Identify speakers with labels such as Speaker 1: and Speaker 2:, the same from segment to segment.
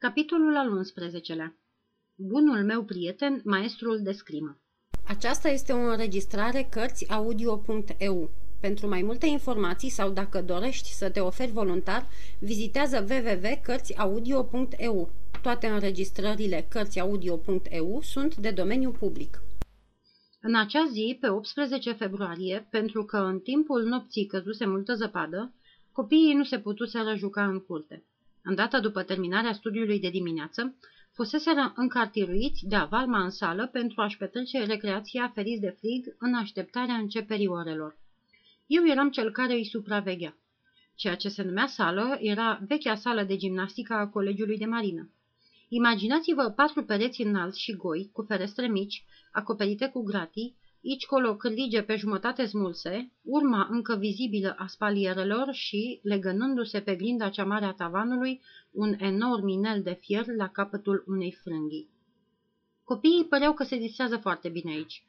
Speaker 1: Capitolul al 11-lea Bunul meu prieten, maestrul de scrimă
Speaker 2: Aceasta este o înregistrare Cărțiaudio.eu. Pentru mai multe informații sau dacă dorești să te oferi voluntar, vizitează www.cărțiaudio.eu. Toate înregistrările Cărțiaudio.eu sunt de domeniu public.
Speaker 1: În acea zi, pe 18 februarie, pentru că în timpul nopții căzuse multă zăpadă, copiii nu se putuseră juca în curte. Îndată după terminarea studiului de dimineață, fuseseră încartiruiți de avalma în sală pentru a-și petrece recreația feriți de frig în așteptarea începerii orelor. Eu eram cel care îi supraveghea. Ceea ce se numea sală era vechea sală de gimnastică a Colegiului de Marină. Imaginați-vă patru pereți înalți și goi, cu ferestre mici, acoperite cu gratii, Aici colo cârlige pe jumătate smulse, urma încă vizibilă a spalierelor și, legănându-se pe glinda cea mare a tavanului, un enorm inel de fier la capătul unei frânghii. Copiii păreau că se distrează foarte bine aici.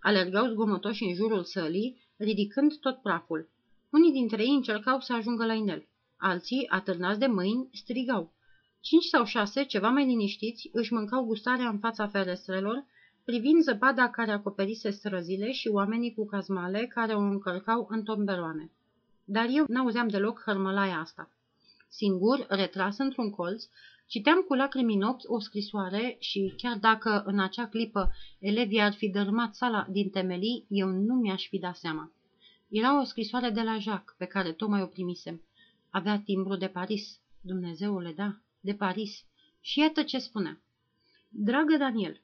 Speaker 1: Alergau zgomotoși în jurul sălii, ridicând tot praful. Unii dintre ei încercau să ajungă la inel. Alții, atârnați de mâini, strigau. Cinci sau șase, ceva mai liniștiți, își mâncau gustarea în fața ferestrelor, privind zăpada care acoperise străzile și oamenii cu cazmale care o încărcau în tomberoane. Dar eu n-auzeam deloc hărmălaia asta. Singur, retras într-un colț, citeam cu lacrimi în ochi o scrisoare și, chiar dacă în acea clipă elevii ar fi dărâmat sala din temelii, eu nu mi-aș fi dat seama. Era o scrisoare de la Jacques, pe care tocmai o primisem. Avea timbru de Paris. Dumnezeule, da, de Paris. Și iată ce spunea. Dragă Daniel,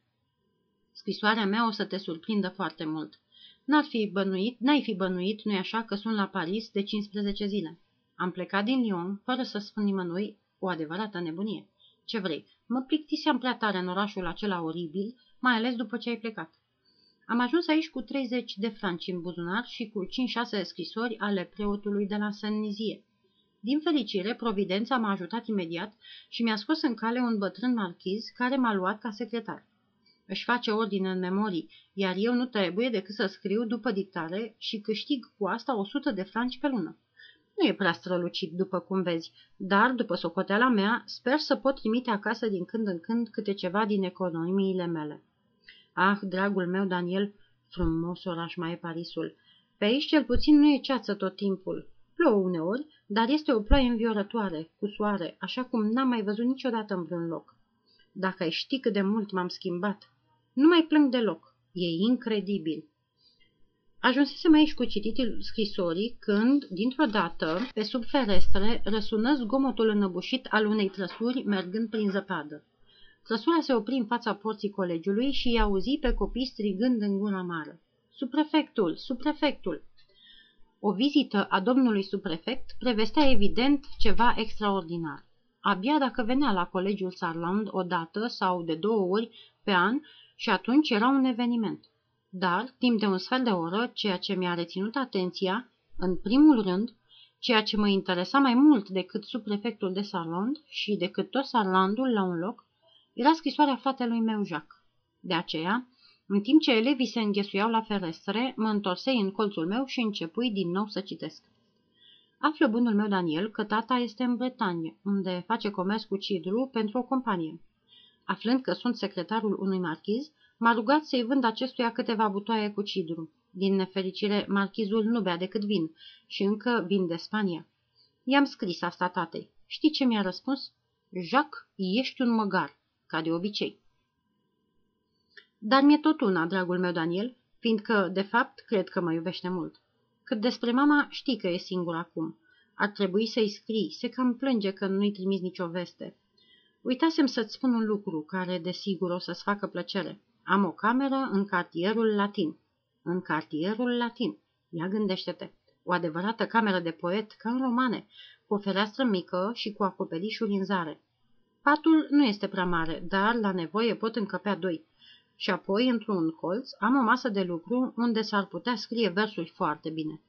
Speaker 1: Scrisoarea mea o să te surprindă foarte mult. N-ar fi bănuit, n-ai fi bănuit, nu-i așa, că sunt la Paris de 15 zile. Am plecat din Lyon, fără să spun nimănui, o adevărată nebunie. Ce vrei, mă plictiseam prea tare în orașul acela oribil, mai ales după ce ai plecat. Am ajuns aici cu 30 de franci în buzunar și cu 5-6 scrisori ale preotului de la Saint-Nizie. Din fericire, Providența m-a ajutat imediat și mi-a scos în cale un bătrân marchiz care m-a luat ca secretar își face ordine în memorii, iar eu nu trebuie decât să scriu după dictare și câștig cu asta 100 de franci pe lună. Nu e prea strălucit, după cum vezi, dar, după socoteala mea, sper să pot trimite acasă din când în când câte ceva din economiile mele. Ah, dragul meu, Daniel, frumos oraș mai e Parisul. Pe aici cel puțin nu e ceață tot timpul. Plouă uneori, dar este o ploaie înviorătoare, cu soare, așa cum n-am mai văzut niciodată în vreun loc. Dacă ai ști cât de mult m-am schimbat, nu mai plâng deloc. E incredibil. Ajunsesem aici cu cititul scrisorii când, dintr-o dată, pe sub ferestre, răsună zgomotul înăbușit al unei trăsuri mergând prin zăpadă. Trăsura se opri în fața porții colegiului și i-a auzi pe copii strigând în gura mare. Suprefectul! Suprefectul! O vizită a domnului suprefect prevestea evident ceva extraordinar. Abia dacă venea la colegiul Sarland o dată sau de două ori pe an, și atunci era un eveniment. Dar, timp de un sfert de oră, ceea ce mi-a reținut atenția, în primul rând, ceea ce mă interesa mai mult decât subprefectul de Sarland și decât tot Sarlandul la un loc, era scrisoarea fratelui meu Jacques. De aceea, în timp ce elevii se înghesuiau la ferestre, mă întorsei în colțul meu și începui din nou să citesc. Află bunul meu Daniel că tata este în Bretagne, unde face comerț cu cidru pentru o companie. Aflând că sunt secretarul unui marchiz, m-a rugat să-i vând acestuia câteva butoaie cu cidru. Din nefericire, marchizul nu bea decât vin și încă vin de Spania. I-am scris asta tatei. Știi ce mi-a răspuns? Jacques, ești un măgar, ca de obicei. Dar mi-e tot una, dragul meu Daniel, fiindcă, de fapt, cred că mă iubește mult. Cât despre mama, știi că e singură acum. Ar trebui să-i scrii, se cam plânge că nu-i trimis nicio veste. Uitasem să-ți spun un lucru care, desigur, o să-ți facă plăcere. Am o cameră în cartierul latin. În cartierul latin. Ia gândește-te. O adevărată cameră de poet, ca în romane, cu o fereastră mică și cu acoperișuri în zare. Patul nu este prea mare, dar la nevoie pot încăpea doi. Și apoi, într-un colț, am o masă de lucru unde s-ar putea scrie versuri foarte bine.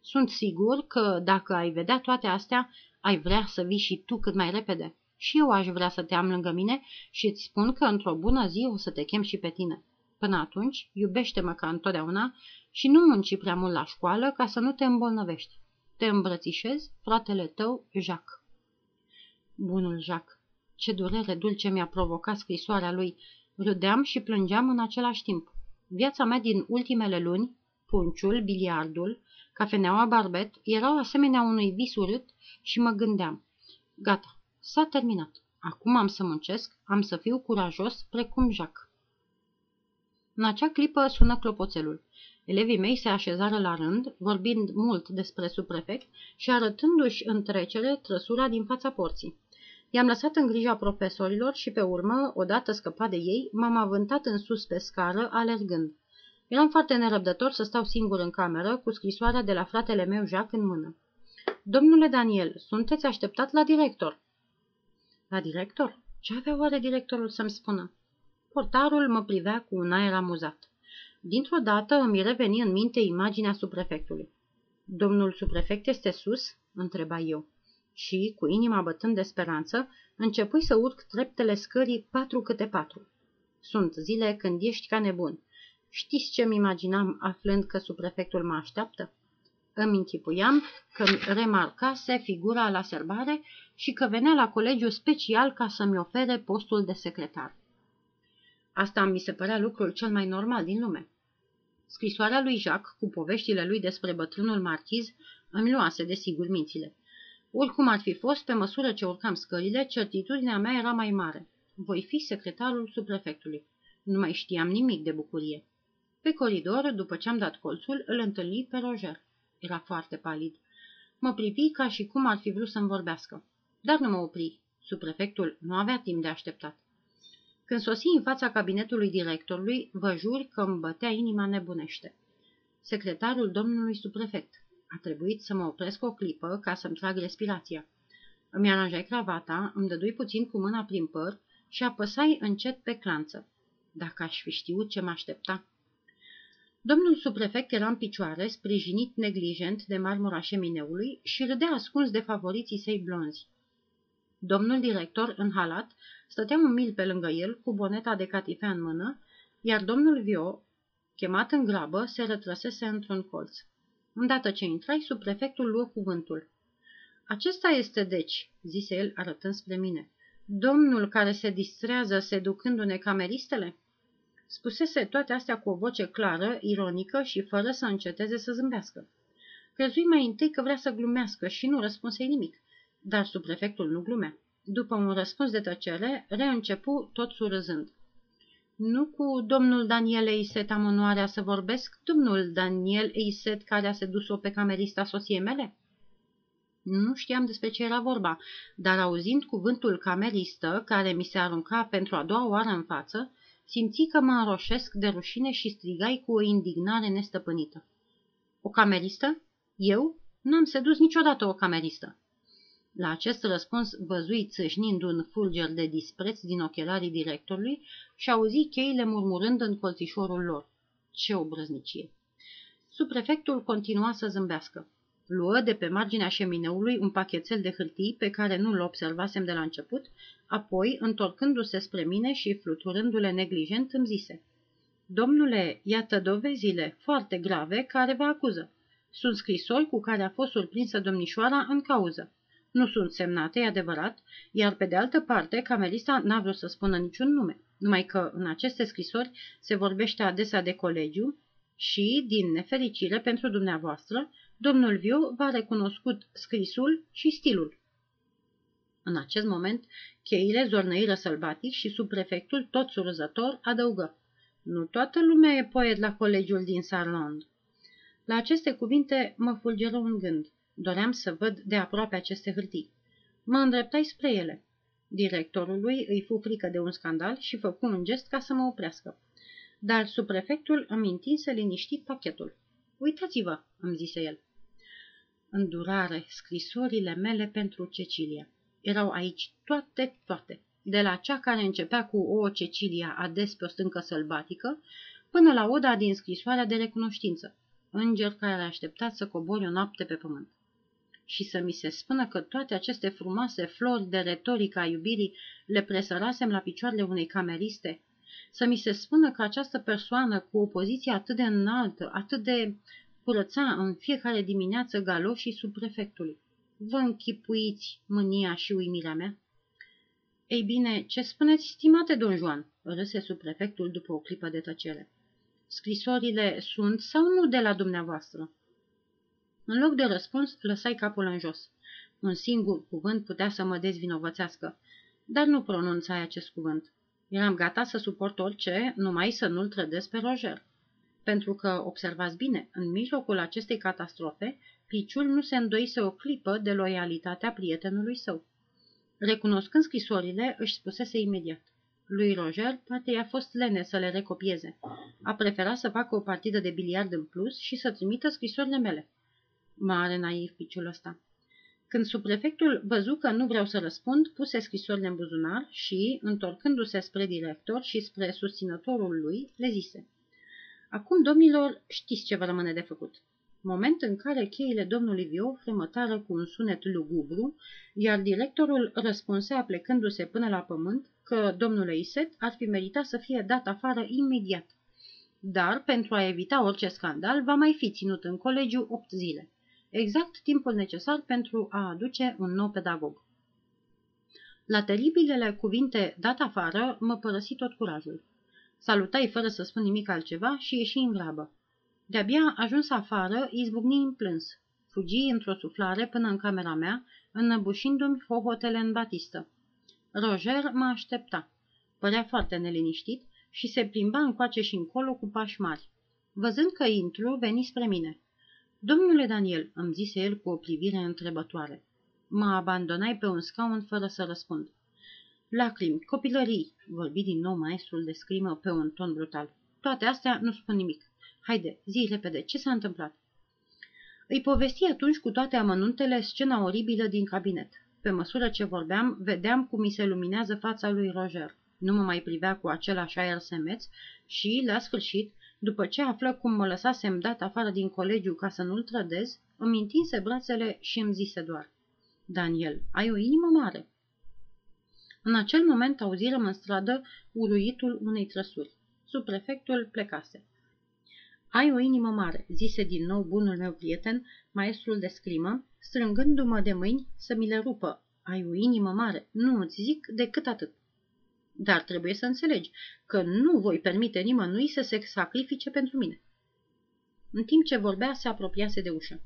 Speaker 1: Sunt sigur că, dacă ai vedea toate astea, ai vrea să vii și tu cât mai repede. Și eu aș vrea să te am lângă mine și îți spun că într-o bună zi o să te chem și pe tine. Până atunci, iubește-mă ca întotdeauna și nu munci prea mult la școală ca să nu te îmbolnăvești. Te îmbrățișez, fratele tău, Jacques. Bunul Jacques, Ce durere dulce mi-a provocat scrisoarea lui. Râdeam și plângeam în același timp. Viața mea din ultimele luni, punciul, biliardul, cafeneaua barbet, erau asemenea unui vis urât și mă gândeam. Gata, s-a terminat. Acum am să muncesc, am să fiu curajos precum Jacques. În acea clipă sună clopoțelul. Elevii mei se așezară la rând, vorbind mult despre subprefect și arătându-și în trecere trăsura din fața porții. I-am lăsat în grija profesorilor și pe urmă, odată scăpat de ei, m-am avântat în sus pe scară, alergând. Eram foarte nerăbdător să stau singur în cameră, cu scrisoarea de la fratele meu Jacques în mână. Domnule Daniel, sunteți așteptat la director. La director? Ce avea oare directorul să-mi spună? Portarul mă privea cu un aer amuzat. Dintr-o dată îmi reveni în minte imaginea suprefectului. Domnul suprefect este sus?" întreba eu. Și, cu inima bătând de speranță, începui să urc treptele scării patru câte patru. Sunt zile când ești ca nebun. Știți ce-mi imaginam aflând că suprefectul mă așteaptă? Îmi închipuiam că remarcase figura la serbare și că venea la colegiu special ca să-mi ofere postul de secretar. Asta mi se părea lucrul cel mai normal din lume. Scrisoarea lui Jacques, cu poveștile lui despre bătrânul marchiz, îmi luase de sigur mințile. Oricum ar fi fost, pe măsură ce urcam scările, certitudinea mea era mai mare. Voi fi secretarul subprefectului. Nu mai știam nimic de bucurie. Pe coridor, după ce am dat colțul, îl întâlni pe Roger. Era foarte palid. Mă privi ca și cum ar fi vrut să-mi vorbească. Dar nu mă opri. Subprefectul nu avea timp de așteptat. Când sosi în fața cabinetului directorului, vă jur că îmi bătea inima nebunește. Secretarul domnului subprefect. A trebuit să mă opresc o clipă ca să-mi trag respirația. Îmi aranjai cravata, îmi dădui puțin cu mâna prin păr și apăsai încet pe clanță. Dacă aș fi știut ce mă aștepta. Domnul subprefect era în picioare, sprijinit neglijent de marmura șemineului și râdea ascuns de favoriții săi blonzi. Domnul director, în halat, stătea un mil pe lângă el, cu boneta de catifea în mână, iar domnul Vio, chemat în grabă, se retrăsese într-un colț. Îndată ce intrai, subprefectul luă cuvântul. Acesta este, deci, zise el, arătând spre mine, domnul care se distrează seducându-ne cameristele? Spusese toate astea cu o voce clară, ironică și fără să înceteze să zâmbească. Crezui mai întâi că vrea să glumească și nu răspunse nimic, dar subprefectul nu glumea. După un răspuns de tăcere, reîncepu tot surâzând. Nu cu domnul Daniel Eiset am onoarea să vorbesc, domnul Daniel Eiset care a sedus-o pe camerista sosiei mele? Nu știam despre ce era vorba, dar auzind cuvântul cameristă, care mi se arunca pentru a doua oară în față, simți că mă înroșesc de rușine și strigai cu o indignare nestăpânită. O cameristă? Eu? N-am sedus niciodată o cameristă. La acest răspuns văzui țâșnind un fulger de dispreț din ochelarii directorului și auzi cheile murmurând în colțișorul lor. Ce obrăznicie! Subprefectul continua să zâmbească. Luă de pe marginea șemineului un pachetel de hârtii pe care nu-l observasem de la început, apoi, întorcându-se spre mine și fluturându-le neglijent, îmi zise Domnule, iată dovezile foarte grave care vă acuză. Sunt scrisori cu care a fost surprinsă domnișoara în cauză. Nu sunt semnate, e adevărat, iar pe de altă parte, camerista n-a vrut să spună niciun nume, numai că în aceste scrisori se vorbește adesea de colegiu și, din nefericire pentru dumneavoastră, domnul Viu v-a recunoscut scrisul și stilul. În acest moment, cheile zornăiră sălbatic și subprefectul, tot surzător, adăugă. Nu toată lumea e poet la colegiul din Sarland. La aceste cuvinte mă fulgeră un gând. Doream să văd de aproape aceste hârtii. Mă îndreptai spre ele. Directorului îi fu frică de un scandal și făcu un gest ca să mă oprească. Dar subprefectul îmi întinse liniștit pachetul. Uitați-vă, îmi zise el. Îndurare, scrisorile mele pentru Cecilia. Erau aici toate, toate. De la cea care începea cu o Cecilia ades pe o stâncă sălbatică, până la oda din scrisoarea de recunoștință, înger care a așteptat să cobori o noapte pe pământ și să mi se spună că toate aceste frumoase flori de retorică a iubirii le presărasem la picioarele unei cameriste, să mi se spună că această persoană cu o poziție atât de înaltă, atât de curăța în fiecare dimineață galoșii sub prefectului. Vă închipuiți mânia și uimirea mea? Ei bine, ce spuneți, stimate don Juan? râse subprefectul după o clipă de tăcere. Scrisorile sunt sau nu de la dumneavoastră? În loc de răspuns, lăsai capul în jos. Un singur cuvânt putea să mă dezvinovățească, dar nu pronunțai acest cuvânt. Eram gata să suport orice, numai să nu-l trădesc pe Roger. Pentru că, observați bine, în mijlocul acestei catastrofe, Piciul nu se îndoise o clipă de loialitatea prietenului său. Recunoscând scrisorile, își spusese imediat. Lui Roger poate i-a fost lene să le recopieze. A preferat să facă o partidă de biliard în plus și să trimită scrisorile mele. Mare naiv piciul ăsta. Când subprefectul văzu că nu vreau să răspund, puse scrisorile în buzunar și, întorcându-se spre director și spre susținătorul lui, le zise. Acum, domnilor, știți ce vă rămâne de făcut moment în care cheile domnului Vio fremătară cu un sunet lugubru, iar directorul răspunsea plecându-se până la pământ că domnul Iset ar fi meritat să fie dat afară imediat. Dar, pentru a evita orice scandal, va mai fi ținut în colegiu opt zile, exact timpul necesar pentru a aduce un nou pedagog. La teribilele cuvinte dat afară, mă părăsi tot curajul. Salutai fără să spun nimic altceva și ieși în grabă. De-abia ajuns afară, izbucni în plâns. Fugi într-o suflare până în camera mea, înnăbușindu-mi hohotele în batistă. Roger mă aștepta. Părea foarte neliniștit și se plimba încoace și încolo cu pași mari. Văzând că intru, veni spre mine. Domnule Daniel, îmi zise el cu o privire întrebătoare. Mă abandonai pe un scaun fără să răspund. Lacrimi, copilării, vorbi din nou maestrul de scrimă pe un ton brutal. Toate astea nu spun nimic. Haide, zi repede, ce s-a întâmplat? Îi povesti atunci cu toate amănuntele scena oribilă din cabinet. Pe măsură ce vorbeam, vedeam cum mi se luminează fața lui Roger. Nu mă mai privea cu același aer semeț și, la sfârșit, după ce află cum mă lăsasem dat afară din colegiu ca să nu-l trădez, îmi întinse brațele și îmi zise doar, Daniel, ai o inimă mare. În acel moment auzirăm în stradă uruitul unei trăsuri. Subprefectul plecase. Ai o inimă mare, zise din nou bunul meu prieten, maestrul de scrimă, strângându-mă de mâini să mi le rupă. Ai o inimă mare, nu îți zic decât atât. Dar trebuie să înțelegi că nu voi permite nimănui să se sacrifice pentru mine. În timp ce vorbea, se apropiase de ușă.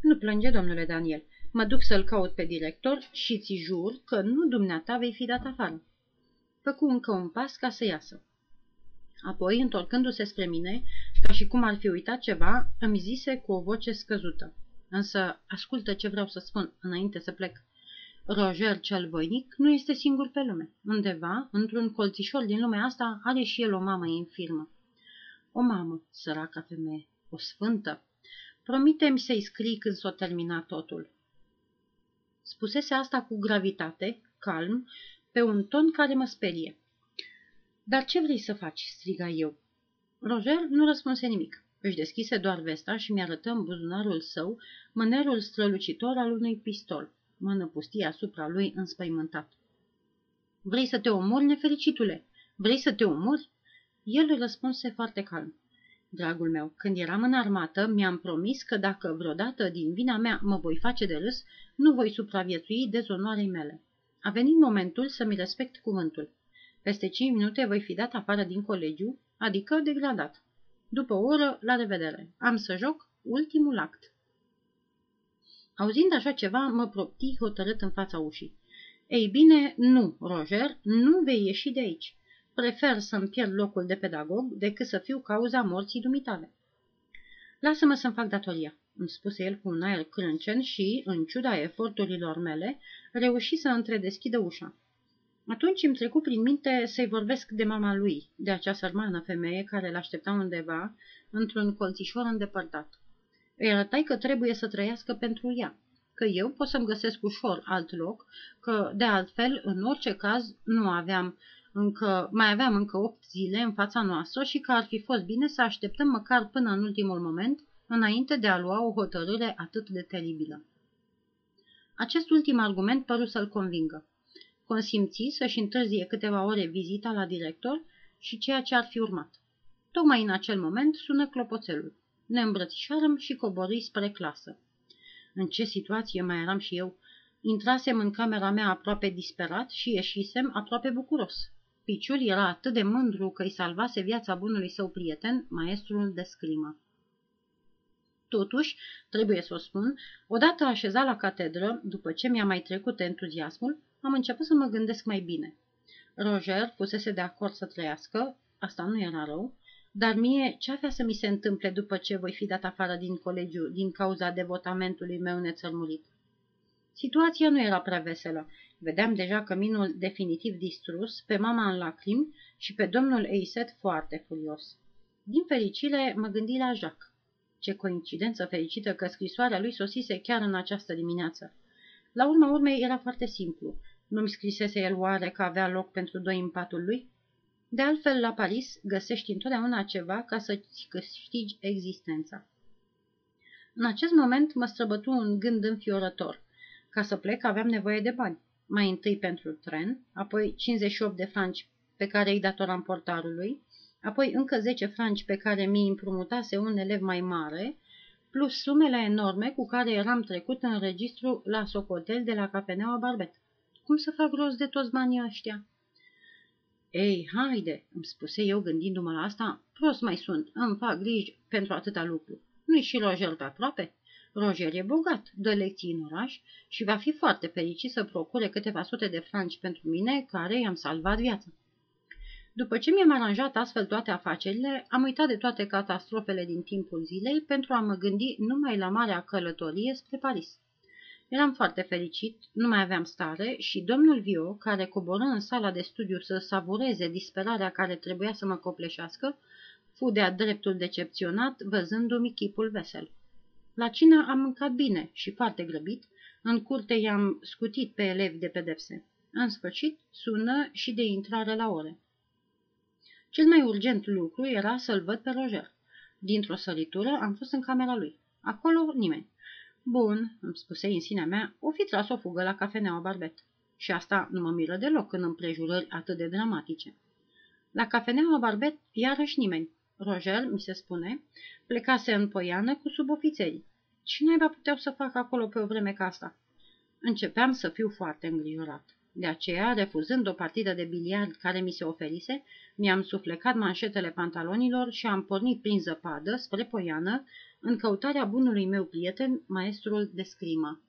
Speaker 1: Nu plânge, domnule Daniel. Mă duc să-l caut pe director și ți jur că nu dumneata vei fi dat afară. Făcu încă un pas ca să iasă. Apoi, întorcându-se spre mine, ca și cum ar fi uitat ceva, îmi zise cu o voce scăzută. Însă, ascultă ce vreau să spun înainte să plec. Roger cel voinic nu este singur pe lume. Undeva, într-un colțișor din lumea asta, are și el o mamă infirmă. O mamă, săraca femeie, o sfântă. Promite-mi să-i scrii când s-o termina totul. Spusese asta cu gravitate, calm, pe un ton care mă sperie. Dar ce vrei să faci?" striga eu. Roger nu răspunse nimic. Își deschise doar vesta și mi-arătă în buzunarul său mânerul strălucitor al unui pistol. Mă năpustie asupra lui înspăimântat. Vrei să te omori, nefericitule? Vrei să te omori?" El răspunse foarte calm. Dragul meu, când eram în armată, mi-am promis că dacă vreodată din vina mea mă voi face de râs, nu voi supraviețui dezonoarei mele. A venit momentul să-mi respect cuvântul. Peste cinci minute voi fi dat afară din colegiu, adică degradat. După o oră, la revedere. Am să joc ultimul act. Auzind așa ceva, mă propti hotărât în fața ușii. Ei bine, nu, Roger, nu vei ieși de aici. Prefer să-mi pierd locul de pedagog decât să fiu cauza morții dumitale. Lasă-mă să-mi fac datoria, îmi spuse el cu un aer crâncen și, în ciuda eforturilor mele, reuși să întredeschidă ușa. Atunci îmi trecu prin minte să-i vorbesc de mama lui, de acea sărmană femeie care l-aștepta undeva, într-un colțișor îndepărtat. Îi arătai că trebuie să trăiască pentru ea, că eu pot să-mi găsesc ușor alt loc, că, de altfel, în orice caz, nu aveam încă, mai aveam încă opt zile în fața noastră și că ar fi fost bine să așteptăm măcar până în ultimul moment, înainte de a lua o hotărâre atât de teribilă. Acest ultim argument păru să-l convingă consimți să-și întârzie câteva ore vizita la director și ceea ce ar fi urmat. Tocmai în acel moment sună clopoțelul. Ne îmbrățișarăm și cobori spre clasă. În ce situație mai eram și eu? Intrasem în camera mea aproape disperat și ieșisem aproape bucuros. Piciul era atât de mândru că îi salvase viața bunului său prieten, maestrul de scrimă. Totuși, trebuie să o spun, odată așezat la catedră, după ce mi-a mai trecut entuziasmul, am început să mă gândesc mai bine. Roger fusese de acord să trăiască, asta nu era rău, dar mie ce avea să mi se întâmple după ce voi fi dat afară din colegiu din cauza devotamentului meu nețărmurit? Situația nu era prea veselă. Vedeam deja căminul definitiv distrus, pe mama în lacrimi și pe domnul Eiset foarte furios. Din fericire, mă gândi la Jacques. Ce coincidență fericită că scrisoarea lui sosise chiar în această dimineață. La urma urmei era foarte simplu. Nu-mi scrisese el oare că avea loc pentru doi în patul lui? De altfel, la Paris găsești întotdeauna ceva ca să-ți câștigi existența. În acest moment mă străbătu un gând înfiorător. Ca să plec aveam nevoie de bani. Mai întâi pentru tren, apoi 58 de franci pe care îi datoram portarului, apoi încă 10 franci pe care mi împrumutase un elev mai mare, plus sumele enorme cu care eram trecut în registru la Socotel de la Cafeneaua Barbet. Cum să fac rost de toți banii ăștia? Ei, haide, îmi spuse eu gândindu-mă la asta, prost mai sunt, îmi fac griji pentru atâta lucru. Nu-i și Roger pe aproape? Roger e bogat, dă lecții în oraș și va fi foarte fericit să procure câteva sute de franci pentru mine, care i-am salvat viața. După ce mi-am aranjat astfel toate afacerile, am uitat de toate catastrofele din timpul zilei pentru a mă gândi numai la marea călătorie spre Paris. Eram foarte fericit, nu mai aveam stare și domnul Vio, care coboră în sala de studiu să savureze disperarea care trebuia să mă copleșească, fu de-a dreptul decepționat văzându-mi chipul vesel. La cină am mâncat bine și foarte grăbit, în curte i-am scutit pe elevi de pedepse. În sfârșit, sună și de intrare la ore. Cel mai urgent lucru era să-l văd pe Roger. Dintr-o săritură am fost în camera lui. Acolo nimeni. Bun, îmi spuse în sinea mea, o fi tras o fugă la cafeneaua Barbet. Și asta nu mă miră deloc în împrejurări atât de dramatice. La cafeneaua Barbet, iarăși nimeni. Roger, mi se spune, plecase în poiană cu subofițerii. Și naiba puteau să facă acolo pe o vreme ca asta? Începeam să fiu foarte îngrijorat. De aceea, refuzând o partidă de biliard care mi se oferise, mi-am suflecat manșetele pantalonilor și am pornit prin zăpadă spre poiană în căutarea bunului meu prieten, maestrul de scrimă.